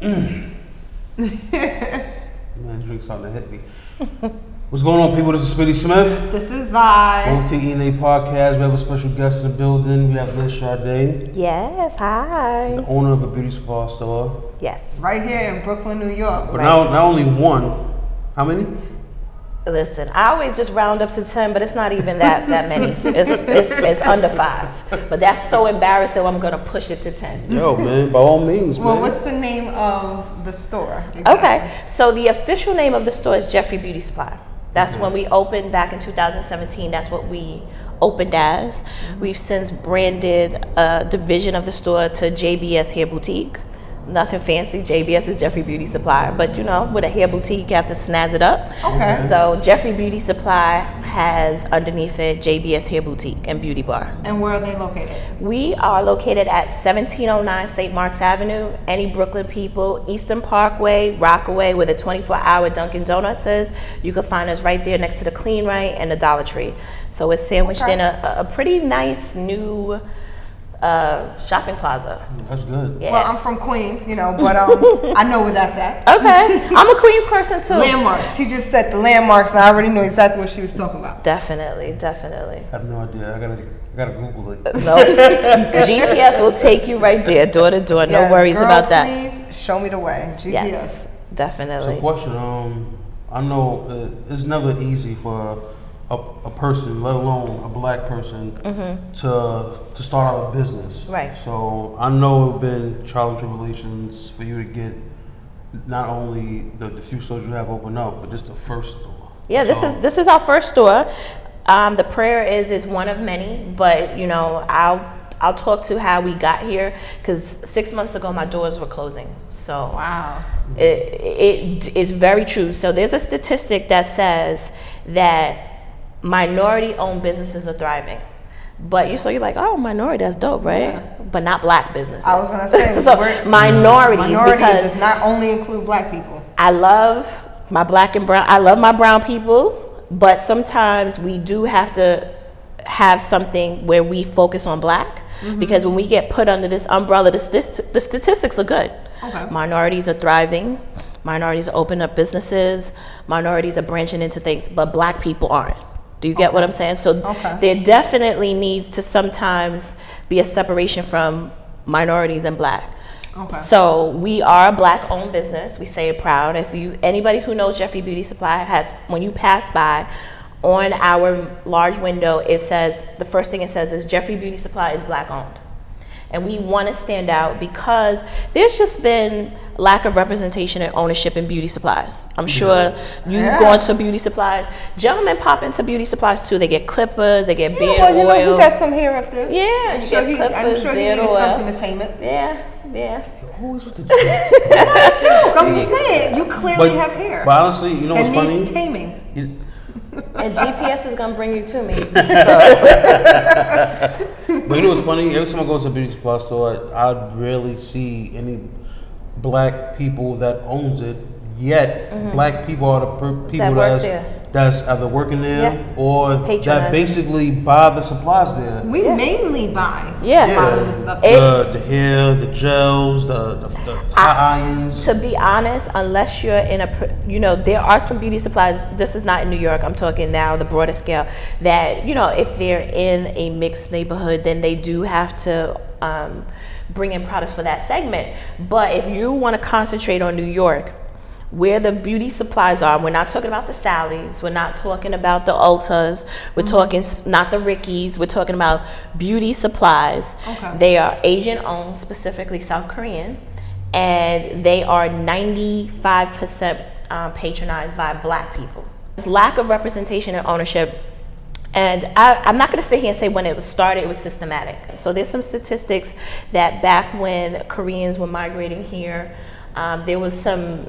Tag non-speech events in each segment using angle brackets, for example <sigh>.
Mm. <laughs> Man, drink something to hit me. What's going on, people? This is Spitty Smith. This is Vibe. OTENA podcast. We have a special guest in the building. We have Liz Sade, Yes, hi. the owner of a beauty spa store. Yes. Right here in Brooklyn, New York. But now, not only one. How many? Listen, I always just round up to 10, but it's not even that that many. It's, it's, it's under five. But that's so embarrassing, I'm going to push it to 10. Yo, man. By all means, Well, man. what's the name of the store? Okay, so the official name of the store is Jeffrey Beauty Supply. That's when we opened back in 2017. That's what we opened as. We've since branded a division of the store to JBS Hair Boutique. Nothing fancy. JBS is Jeffrey Beauty Supply, but you know, with a hair boutique, you have to snazz it up. Okay. Mm-hmm. So Jeffrey Beauty Supply has underneath it JBS Hair Boutique and Beauty Bar. And where are they located? We are located at 1709 St. Mark's Avenue. Any Brooklyn people, Eastern Parkway, Rockaway, where the 24 hour Dunkin' Donuts is, you can find us right there next to the Clean Rite and the Dollar Tree. So it's sandwiched Okay. in a, a pretty nice new uh, shopping plaza. That's good. Yeah. Well, I'm from Queens, you know, but um, <laughs> I know where that's at. okay. <laughs> I'm a Queens person too. Landmarks. She just said the landmarks, and I already knew exactly what she was talking about. Definitely, definitely. I have no idea. I gotta, I gotta Google it. No, <laughs> GPS will take you right there, door to door. No Yes, worries girl, about that. Please show me the way. GPS. Yes, So, definitely. question. Um, I know uh, it's never easy for a, a person, let alone a black person, to to start out a business. Mm-hmm. Right. So I know it's been trial and tribulations for you to get not only the, the few stores you have open up, but just the first store. Yeah, this is this is our first store. Um, the prayer is is one of many, but you know, I'll I'll talk to how we got here because six months ago my doors were closing. So Wow. it, it is very true. So there's a statistic that says that minority-owned businesses are thriving. But you so you're like, oh, minority, that's dope, right? Yeah. But not black businesses. I was gonna say, <laughs> so minorities Minority because does not only include black people. I love my black and brown. I love my brown people, but sometimes we do have to have something where we focus on black mm-hmm. because when we get put under this umbrella, the, st- the statistics are good. Okay. Minorities are thriving. Minorities are opening up businesses. Minorities are branching into things, but black people aren't. Do you get what I'm saying? So Okay. there definitely needs to sometimes be a separation from minorities and black. Okay. So we are a black owned business. We say it proud. If you anybody who knows Jeffrey Beauty Supply has when you pass by on our large window, it says the first thing it says is Jeffrey Beauty Supply is black owned. And we want to stand out because there's just been lack of representation and ownership in beauty supplies. I'm sure you Yeah. go into beauty supplies. Gentlemen pop into beauty supplies too. They get clippers, they get Yeah, beard well, you know, oil. he got some hair up there. Yeah, I'm you sure get he, I'm sure he needed oil. something to tame it. yeah, yeah. Always with the jokes. It's not a joke. I'm just saying, you clearly have hair. But honestly, you know what's it funny? needs taming. You- And GPS is gonna bring you to me. <laughs> <laughs> But you know what's funny? Every time I go to a beauty supply store, I, I rarely see any black people that owns it. Yet, black people are the per- people Mm-hmm. that's that's either working there Yeah. or that basically buy the supplies there. We mainly buy. Yeah. Yeah. All of stuff. It- the, the hair, the gels, the the, the, the hot irons. to be honest, unless you're in a, you know, there are some beauty supplies. This is not in New York. I'm talking now the broader scale. That you know, if they're in a mixed neighborhood, then they do have to um, bring in products for that segment. But if you want to concentrate on New York, where the beauty supplies are, we're not talking about the Sally's. We're not talking about the Ultas. We're talking not the Rickies. We're talking about beauty supplies. Okay. They are Asian owned, specifically South Korean, and they are 95% um, patronized by black people. This lack of representation and ownership and I, I'm not going to sit here and say when it was started, it was systematic. So there's some statistics that back when Koreans were migrating here, um, there was some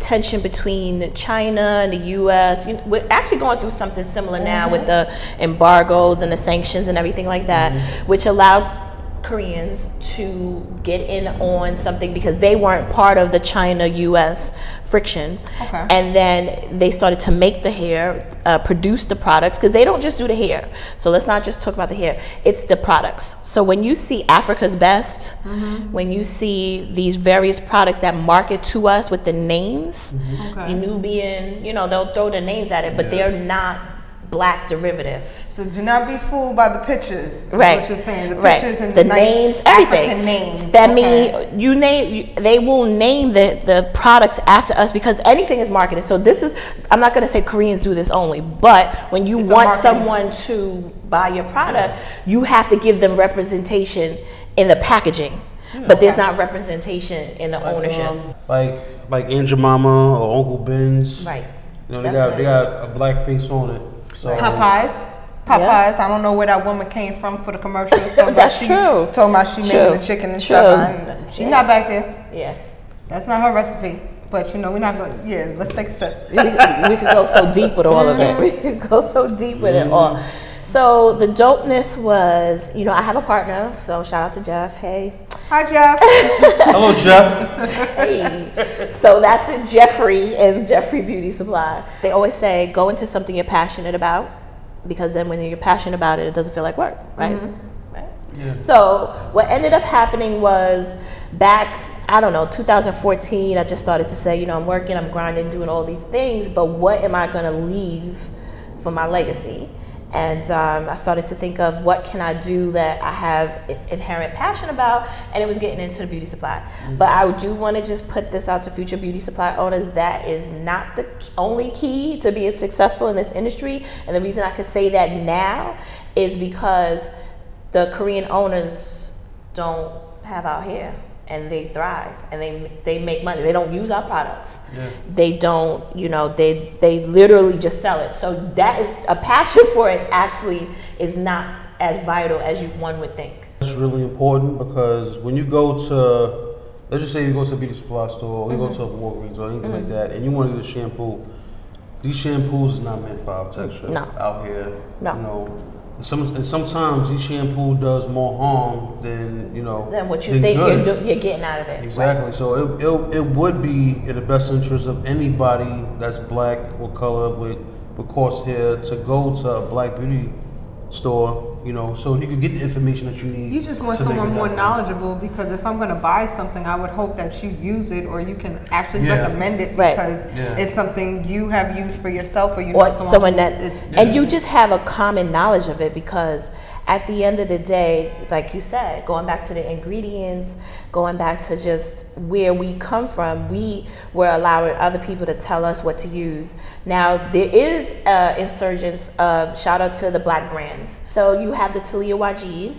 tension between China and the U.S. You we're actually going through something similar now with mm-hmm. the embargoes and the sanctions and everything like that, mm-hmm. which allowed Koreans to get in on something because they weren't part of the China US friction. Okay. And then they started to make the hair, uh, produce the products because they don't just do the hair. So let's not just talk about the hair, it's the products. So when you see Africa's Best, when you see these various products that market to us with the names, Okay. Nubian, you know, they'll throw the names at it, but they're not black derivative. So do not be fooled by the pictures. is Right. What you're saying. The right. pictures and the the, nice names, everything. African names. Femi, Okay. you name. You, they will name the the products after us because anything is marketed. So this is. I'm not going to say Koreans do this only, but when you It's want someone to buy your product, you have to give them representation in the packaging. But there's not representation in the ownership. Um, like like Aunt Jemima or Uncle Ben's. right. You know, they got they got a black face on it. So Popeyes. Popeyes. I don't know where that woman came from for the commercial. <laughs> That's she, true. Told about she True. making the chicken and True. stuff. She's not back there. Yeah. That's not her recipe. But you know, we're not going. Yeah, let's take a sip. we, could- we could go so deep with all of it. Mm-hmm. <laughs> We could go so deep with it mm-hmm. all. So the dopeness was, you know, I have a partner. So shout out to Jeff. Hey, Hi, Jeff. <laughs> Hello, Jeff. hey. so that's the Jeffrey and Jeffrey Beauty Supply. They always say go into something you're passionate about, because then when you're passionate about it, it doesn't feel like work, right? Mm-hmm. Right. Yeah. So what ended up happening was back, I don't know, 2014. I just started to say, you know, I'm working, I'm grinding, doing all these things, but what am I going to leave for my legacy? And um, I started to think of what can I do that I have inherent passion about, and it was getting into the beauty supply. But I do want to just put this out to future beauty supply owners: that is not the only key to being successful in this industry. And the reason I could say that now is because the Korean owners don't have our hair and they thrive and they they make money. They don't use our products. Yeah. They don't, you know, they they literally just sell it. So that is a passion <laughs> for it actually is not as vital as you one would think. It's really important because when you go to, let's just say you go to a beauty supply store, or you go mm-hmm. to a Walgreens or anything like mm-hmm. that, and you want to get a shampoo, these shampoos is not meant for our texture No. out here. No. You know, some and sometimes these shampoo does more harm than you know Than what you than think good. you're do, you're getting out of it. Exactly. So it, it, it would be in the best interest of anybody that's black or colored with, with coarse hair to go to a black beauty store, you know, so you can get the information that you need. You just want to someone more happen. knowledgeable because if I'm going to buy something, I would hope that you use it or you can actually Yeah. recommend it Right. because Yeah. it's something you have used for yourself or you or know someone, someone that it's and you just have a common knowledge of it because at the end of the day like you said going back to the ingredients going back to just where we come from we were allowing other people to tell us what to use. Now there is uh, insurgence of shout out to the black brands. So you have the Taliah Waajid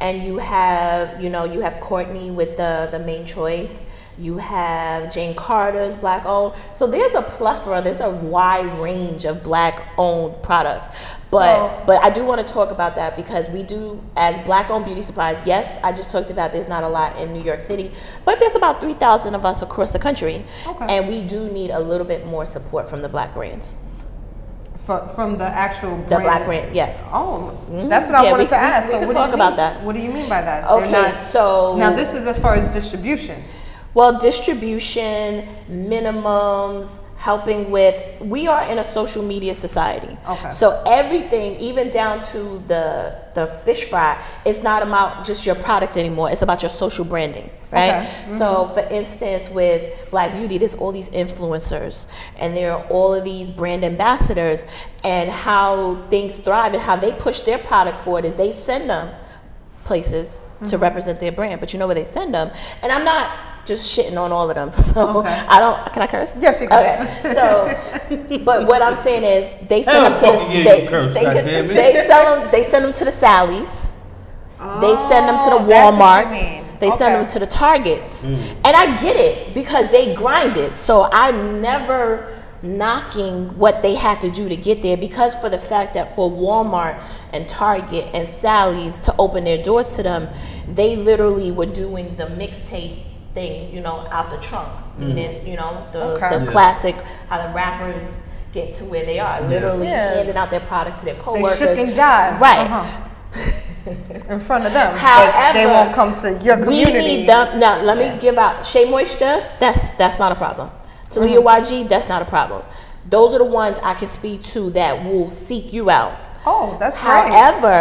and you have you know you have Courtney with the the Mane Choice you have Jane Carter's black owned. So there's a plethora, there's a wide range of black owned products. But So- but I do want to talk about that because we do as black owned beauty supplies. Yes, I just talked about there's not a lot in New York City, but there's about 3,000 of us across the country. Okay. And we do need a little bit more support from the black brands. from the actual brand. The black brand, yes. Oh, Mhm. that's what I Yeah, wanted we- to we- ask. we so can what talk about that. What do you mean by that? Okay, not- so now this is as far as distribution. Well, distribution, minimums, helping with, we are in a social media society. Okay. So everything, even down to the the fish fry, it's not about just your product anymore. It's about your social branding, right? Okay. Mm-hmm. So, for instance, with Black Beauty, there's all these influencers, and there are all of these brand ambassadors, and how things thrive and how they push their product forward is they send them places to Mm-hmm. represent their brand, but you know where they send them. And I'm not just shitting on all of them. <laughs> So Okay. I don't. Can I curse? Yes, you can. Okay. So, <laughs> but what I'm saying is they send them to the, fucking yeah, they, you curse, they, goddammit. they sell them. They send them to the Sally's. They send them to the Oh, that's Walmarts. mean. They send them to the Targets. Mm. And I get it because they grind it. So I'm never knocking what they had to do to get there because for the fact that for Walmart and Target and Sally's to open their doors to them, they literally were doing the mixtape thing, you know, out the trunk. Meaning, you know, the, Okay. the Yeah. classic how the rappers get to where they are, literally Yeah. handing out their products to their They coworkers. shook and jive. Right. Uh-huh. <laughs> in front of them, but However, they won't come to your community. We need them. Now, let me give out Shea Moisture. That's that's not a problem. Taliah Mm-hmm. YG. That's not a problem. Those are the ones I can speak to that will seek you out. Oh, that's great. However,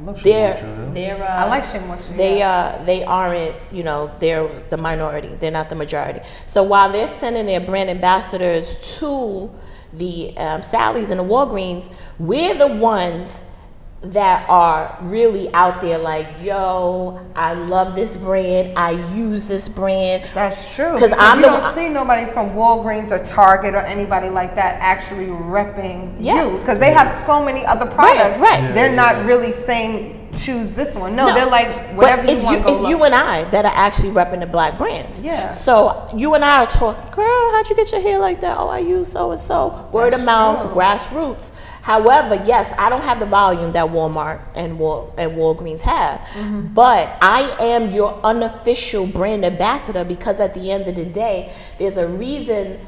love they're they're uh, I like Moisture, They uh they aren't you know they're the minority. They're not the majority. So while they're sending their brand ambassadors to the um, Sally's and the Walgreens, we're the ones that are really out there like, yo, I love this brand. I use this brand. That's true Because I'm you don't one- see nobody from Walgreens or Target or anybody like that actually repping Yes. you because they have so many other products. right. Yeah, They're yeah, not really saying choose this one. No, No. they're like But whatever it's you want. it's look. you and I that are actually repping the black brands. Yeah. So you and I are talking, girl, how'd you get your hair like that? Oh, I use so and so. Word of mouth, true. grassroots. However, yes, I don't have the volume that Walmart and Wal- and Walgreens have, Mm-hmm. but I am your unofficial brand ambassador because at the end of the day, there's a reason,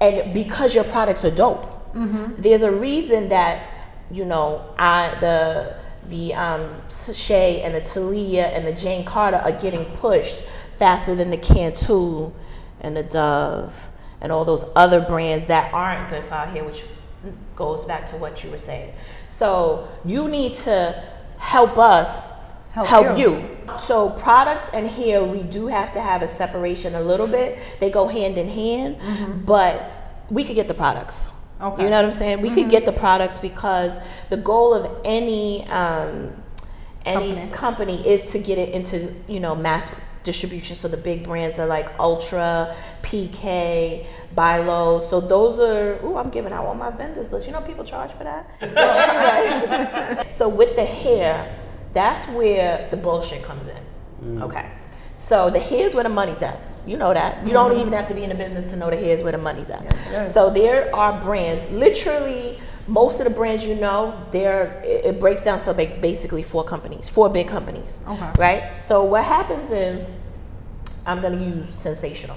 and because your products are dope, Mm-hmm. there's a reason that you know I the the um, Shea and the Taliah and the Jane Carter are getting pushed faster than the Cantu and the Dove and all those other brands that aren't good for out here, which goes back to what you were saying. So you need to help us Help help, you. you. So products and hair, we do have to have a separation a little bit. They go hand in hand, but we could get the products. Okay. You know what I'm saying? We could get the products because the goal of any um, any Company. company. is to get it into you know mass distribution. So the big brands are like Ultra, PK, Bilo. So those are. Ooh, I'm giving out all my vendors list. You know people charge for that. <laughs> Well, anyway. <laughs> so with the hair, that's where the bullshit comes in. Okay. So the here's where the money's at. You know that. You don't mm-hmm. even have to be in the business to know the here's where the money's at. yes. So there are brands, literally most of the brands you know, there it, breaks down to basically four companies, four big companies. Okay. Right? So what happens is I'm gonna use Sensationnel.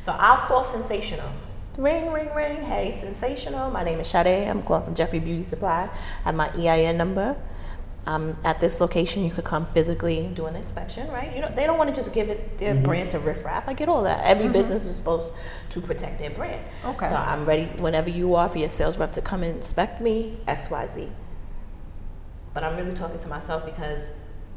So I'll call Sensationnel. Ring, ring, ring. Hey, Sensationnel. My name is Sade. I'm calling from Jeffrey Beauty Supply. I have my EIN number. Um, at this location, you could come physically do an inspection, right? You know, they don't want to just give it their brand to riffraff. I get all that. Every business is supposed to protect their brand. Okay. So I'm ready whenever you are for your sales rep to come and inspect me, X, Y, Z. But I'm really talking to myself because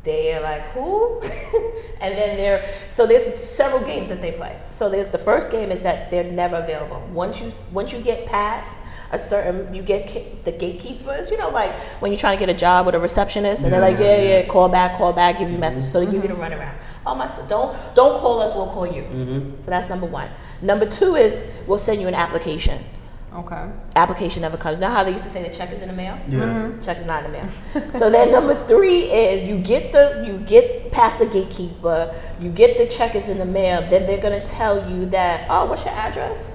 they're like, who? <laughs> and then they're so there's several games that they play. So there's the first game is that they're never available. Once you once you get past a certain you get ki- the gatekeepers, you know, like when you're trying to get a job with a receptionist and they're like, yeah, yeah, call back, call back, give you message, So they give you the mm-hmm. runaround. Oh my, son, don't don't call us, we'll call you. Mm-hmm. So that's number one. Number two is we'll send you an application Okay. application never comes. Now how they used to say the check is in the mail? Yeah. Mm-hmm. Check is not in the mail. <laughs> so then number three is you get the you get past the gatekeeper, you get the check is in the mail, then they're gonna tell you that, oh, what's your address?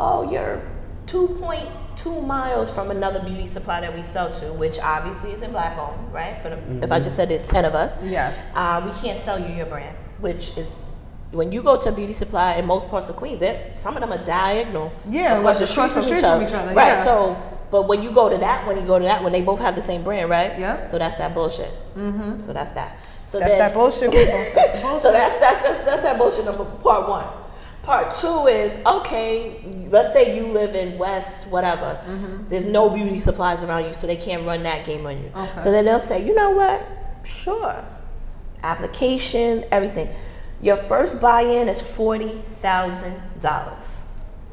Oh, you're two point two miles from another beauty supply that we sell to, which obviously is in black owned, right? For the, if I just said there's ten of us. Yes. Uh, we can't sell you your brand, which is when you go to a beauty supply in most parts of Queens, they're- some of them are diagonal Yeah, across like the street across the from each from other. each other, Right. yeah. So, but when you go to that one, you go to that one, they both have the same brand, right? Yeah. So that's that bullshit. Mm-hmm. So that's that. So That's then, that bullshit. <laughs> That's bullshit. so that's, that's that's that's that bullshit number part one. Part two is okay. Let's say you live in West, whatever. Mm-hmm. There's no beauty supplies around you, so they can't run that game on you. Okay. So then they'll say, you know what? Sure. Application, everything. Your first buy-in is forty thousand dollars.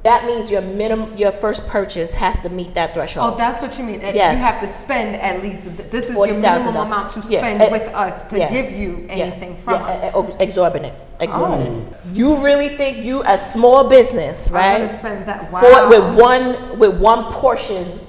That means your minimum, your first purchase has to meet that threshold. Oh, that's what you mean. And Yes. You have to spend at least. This is your minimum amount to spend eh, with us to yeah, give you yeah, anything from yeah, us. eh, eh, exorbitant, exorbitant. Oh. You really think you a small business, I'm right? spend that. Wow. For with one with one portion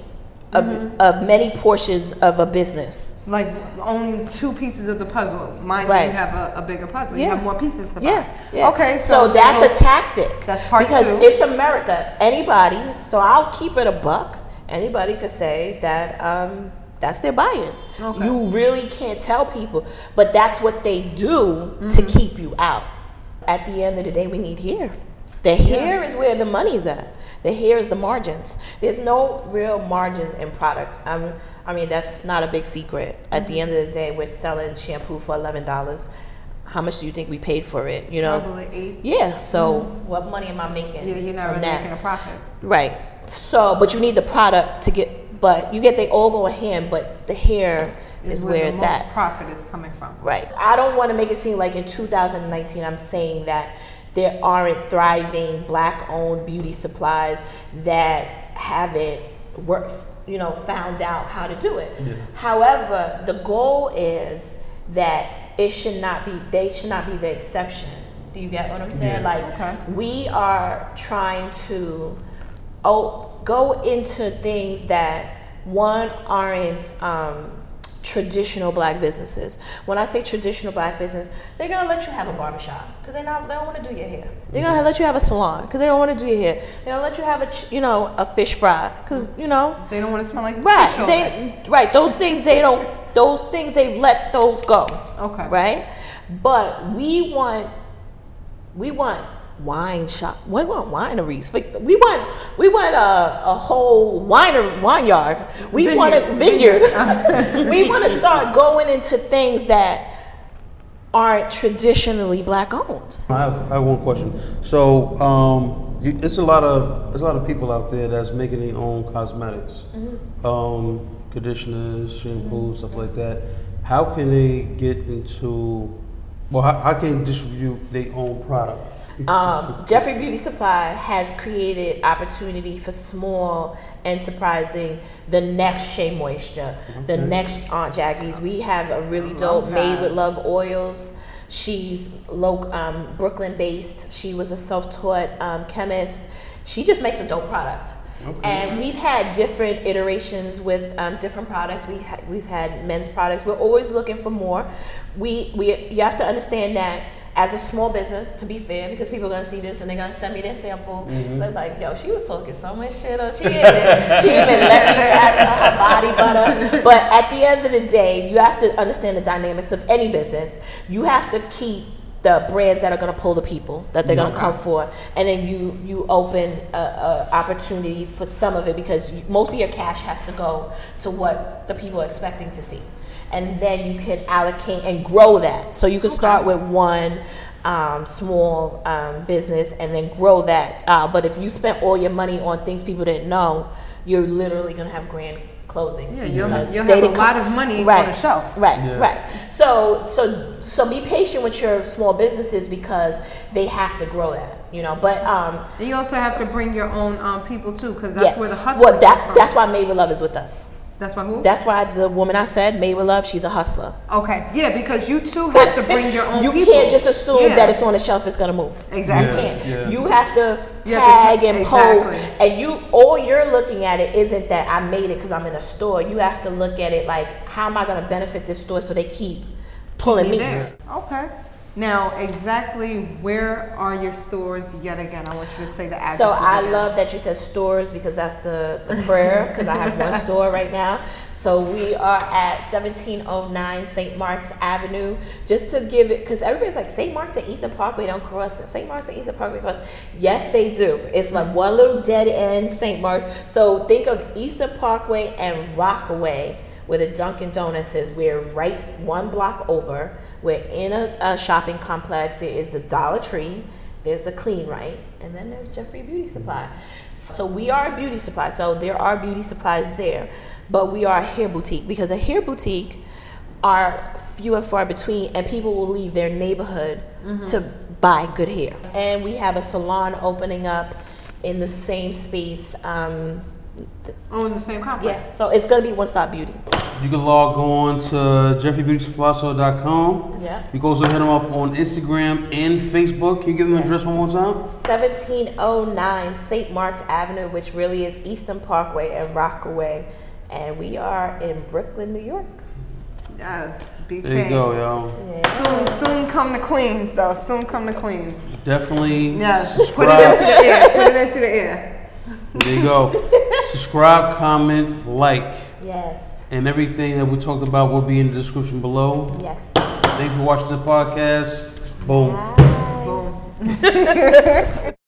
of of many portions of a business. like only two pieces of the puzzle. Mind you, Right. you have a, a bigger puzzle. You have more pieces to buy. Yeah, yeah. Okay, so, so, that's a tactic. that's part because two. it's America. Anybody. So I'll keep it a buck. Anybody could say that um, that's their buy-in. Okay. You really can't tell people, but that's what they do to Mm-hmm. keep you out. At the end of the day, we need here. The hair is where the money's at. The hair is the margins. There's no real margins in product. Um, I mean, that's not a big secret. At the end of the day, we're selling shampoo for eleven dollars. How much do you think we paid for it? You know. Probably eight. Yeah. So what money am I making? Yeah, you're not from really that? making a profit. Right. So, but you need the product to get. But you get the all go hand, but the hair is, where, the it's at. profit is coming from. Right. I don't want to make it seem like in 2019 I'm saying that there aren't thriving black-owned beauty supplies that haven't worked, you know, found out how to do it. However, the goal is that it should not be they should not be the exception. Do you get what I'm saying? Yeah. Like Okay. we are trying to oh, go into things that one aren't um, traditional black businesses. When I say traditional black business, they're gonna let you have a barbershop because they not they don't want to do your hair. They're gonna let you have a salon because they don't want to do your hair. They're gonna let you have a you know a fish fry because you know They don't want to smell like fish right they right those things they don't those things they've let those go. Okay. Right, but we want we want wine shop. We want wineries. We want we want a, a whole winer vineyard. We want a Vineyard. vineyard. <laughs> we want to start going into things that aren't traditionally black owned. I have, I have one question. So, um, you, it's a lot of there's a lot of people out there that's making their own cosmetics, um, conditioners, shampoos, stuff like that. How can they get into? Well, how, how can they distribute their own product? Um, Jeffrey Beauty Supply has created opportunity for small and surprising the next Shea Moisture, the next Aunt Jackie's. We have a really dope love Made with Love oils. She's low, um, Brooklyn based. She was a self taught um, chemist. She just makes a dope product. And we've had different iterations with um, different products. We ha- we've had men's products. We're always looking for more. We, we you have to understand that as a small business, to be fair, because people are gonna see this and they're gonna send me their sample. Mm-hmm. They're like, yo, she was talking so much shit. Or she even she even let me pass her body butter. But at the end of the day, you have to understand the dynamics of any business. You have to keep the brands that are going to pull the people that they're going to come for. And then you you open a, a opportunity for some of it because you, most of your cash has to go to what the people are expecting to see. And then you can allocate and grow that. So you can start with one um, small um, business and then grow that. Uh, but if you spent all your money on things people didn't know you're literally going to have grand closing Yeah, you'll- because you'll have a didn't lot of money right, on right, the shelf. Right, Yeah. right. So, so, so be patient with your small businesses because they have to grow that, you know. But um, And you also have to bring your own um, people too, because that's yeah. where the hustle Well, that comes from. that's why Made with Love is with us. That's my move. That's why the woman I said, Made with Love, she's a hustler. okay, yeah, because you too have to bring your own. <laughs> You people. can't just assume Yeah. that it's on the shelf it's gonna move. exactly. Yeah. can't. Yeah. You have to You have to tag ta- and exactly. post, and you all you're looking at it isn't that I made it because I'm in a store. You have to look at it like how am I going to benefit this store so they keep pulling me. There. Okay. Now, exactly where are your stores? Yet again, I want you to say the address. So I love that you said stores because that's the, the prayer because I have one store right now. So we are at 1709 St. Mark's Avenue. Just to give it, because everybody's like St. Mark's and Eastern Parkway don't cross. St. Mark's and Eastern Parkway cross. Yes, they do. It's like one little dead end St. Mark's. So think of Eastern Parkway and Rockaway where the Dunkin' Donuts is. We're right one block over. We're in a, a shopping complex. There is the Dollar Tree. There's the Clean Rite, and then there's Jeffrey Beauty Supply. So we are a beauty supply. So there are beauty supplies there, but we are a hair boutique because a hair boutique are few and far between, and people will leave their neighborhood to buy good hair. And we have a salon opening up in the same space. Um, th- Oh, the same complex. yeah, so it's gonna be One Stop Beauty. You can log on to jeffreybeautysupplystore.com. Yeah. You can also hit them up on Instagram and Facebook. Can you give them the address one more time? 1709 St. Mark's Avenue, which really is Eastern Parkway and Rockaway. And we are in Brooklyn, New York. Yes. BK. There you go, y'all. Soon, soon come to Queens, though. Soon come to Queens. Definitely Yes. Put it into the air. Put it into the air. There you go. <laughs> subscribe, comment, like, Yes, and everything that we talked about will be in the description below. yes. Thanks for watching the podcast. Boom. Bye. Boom. <laughs>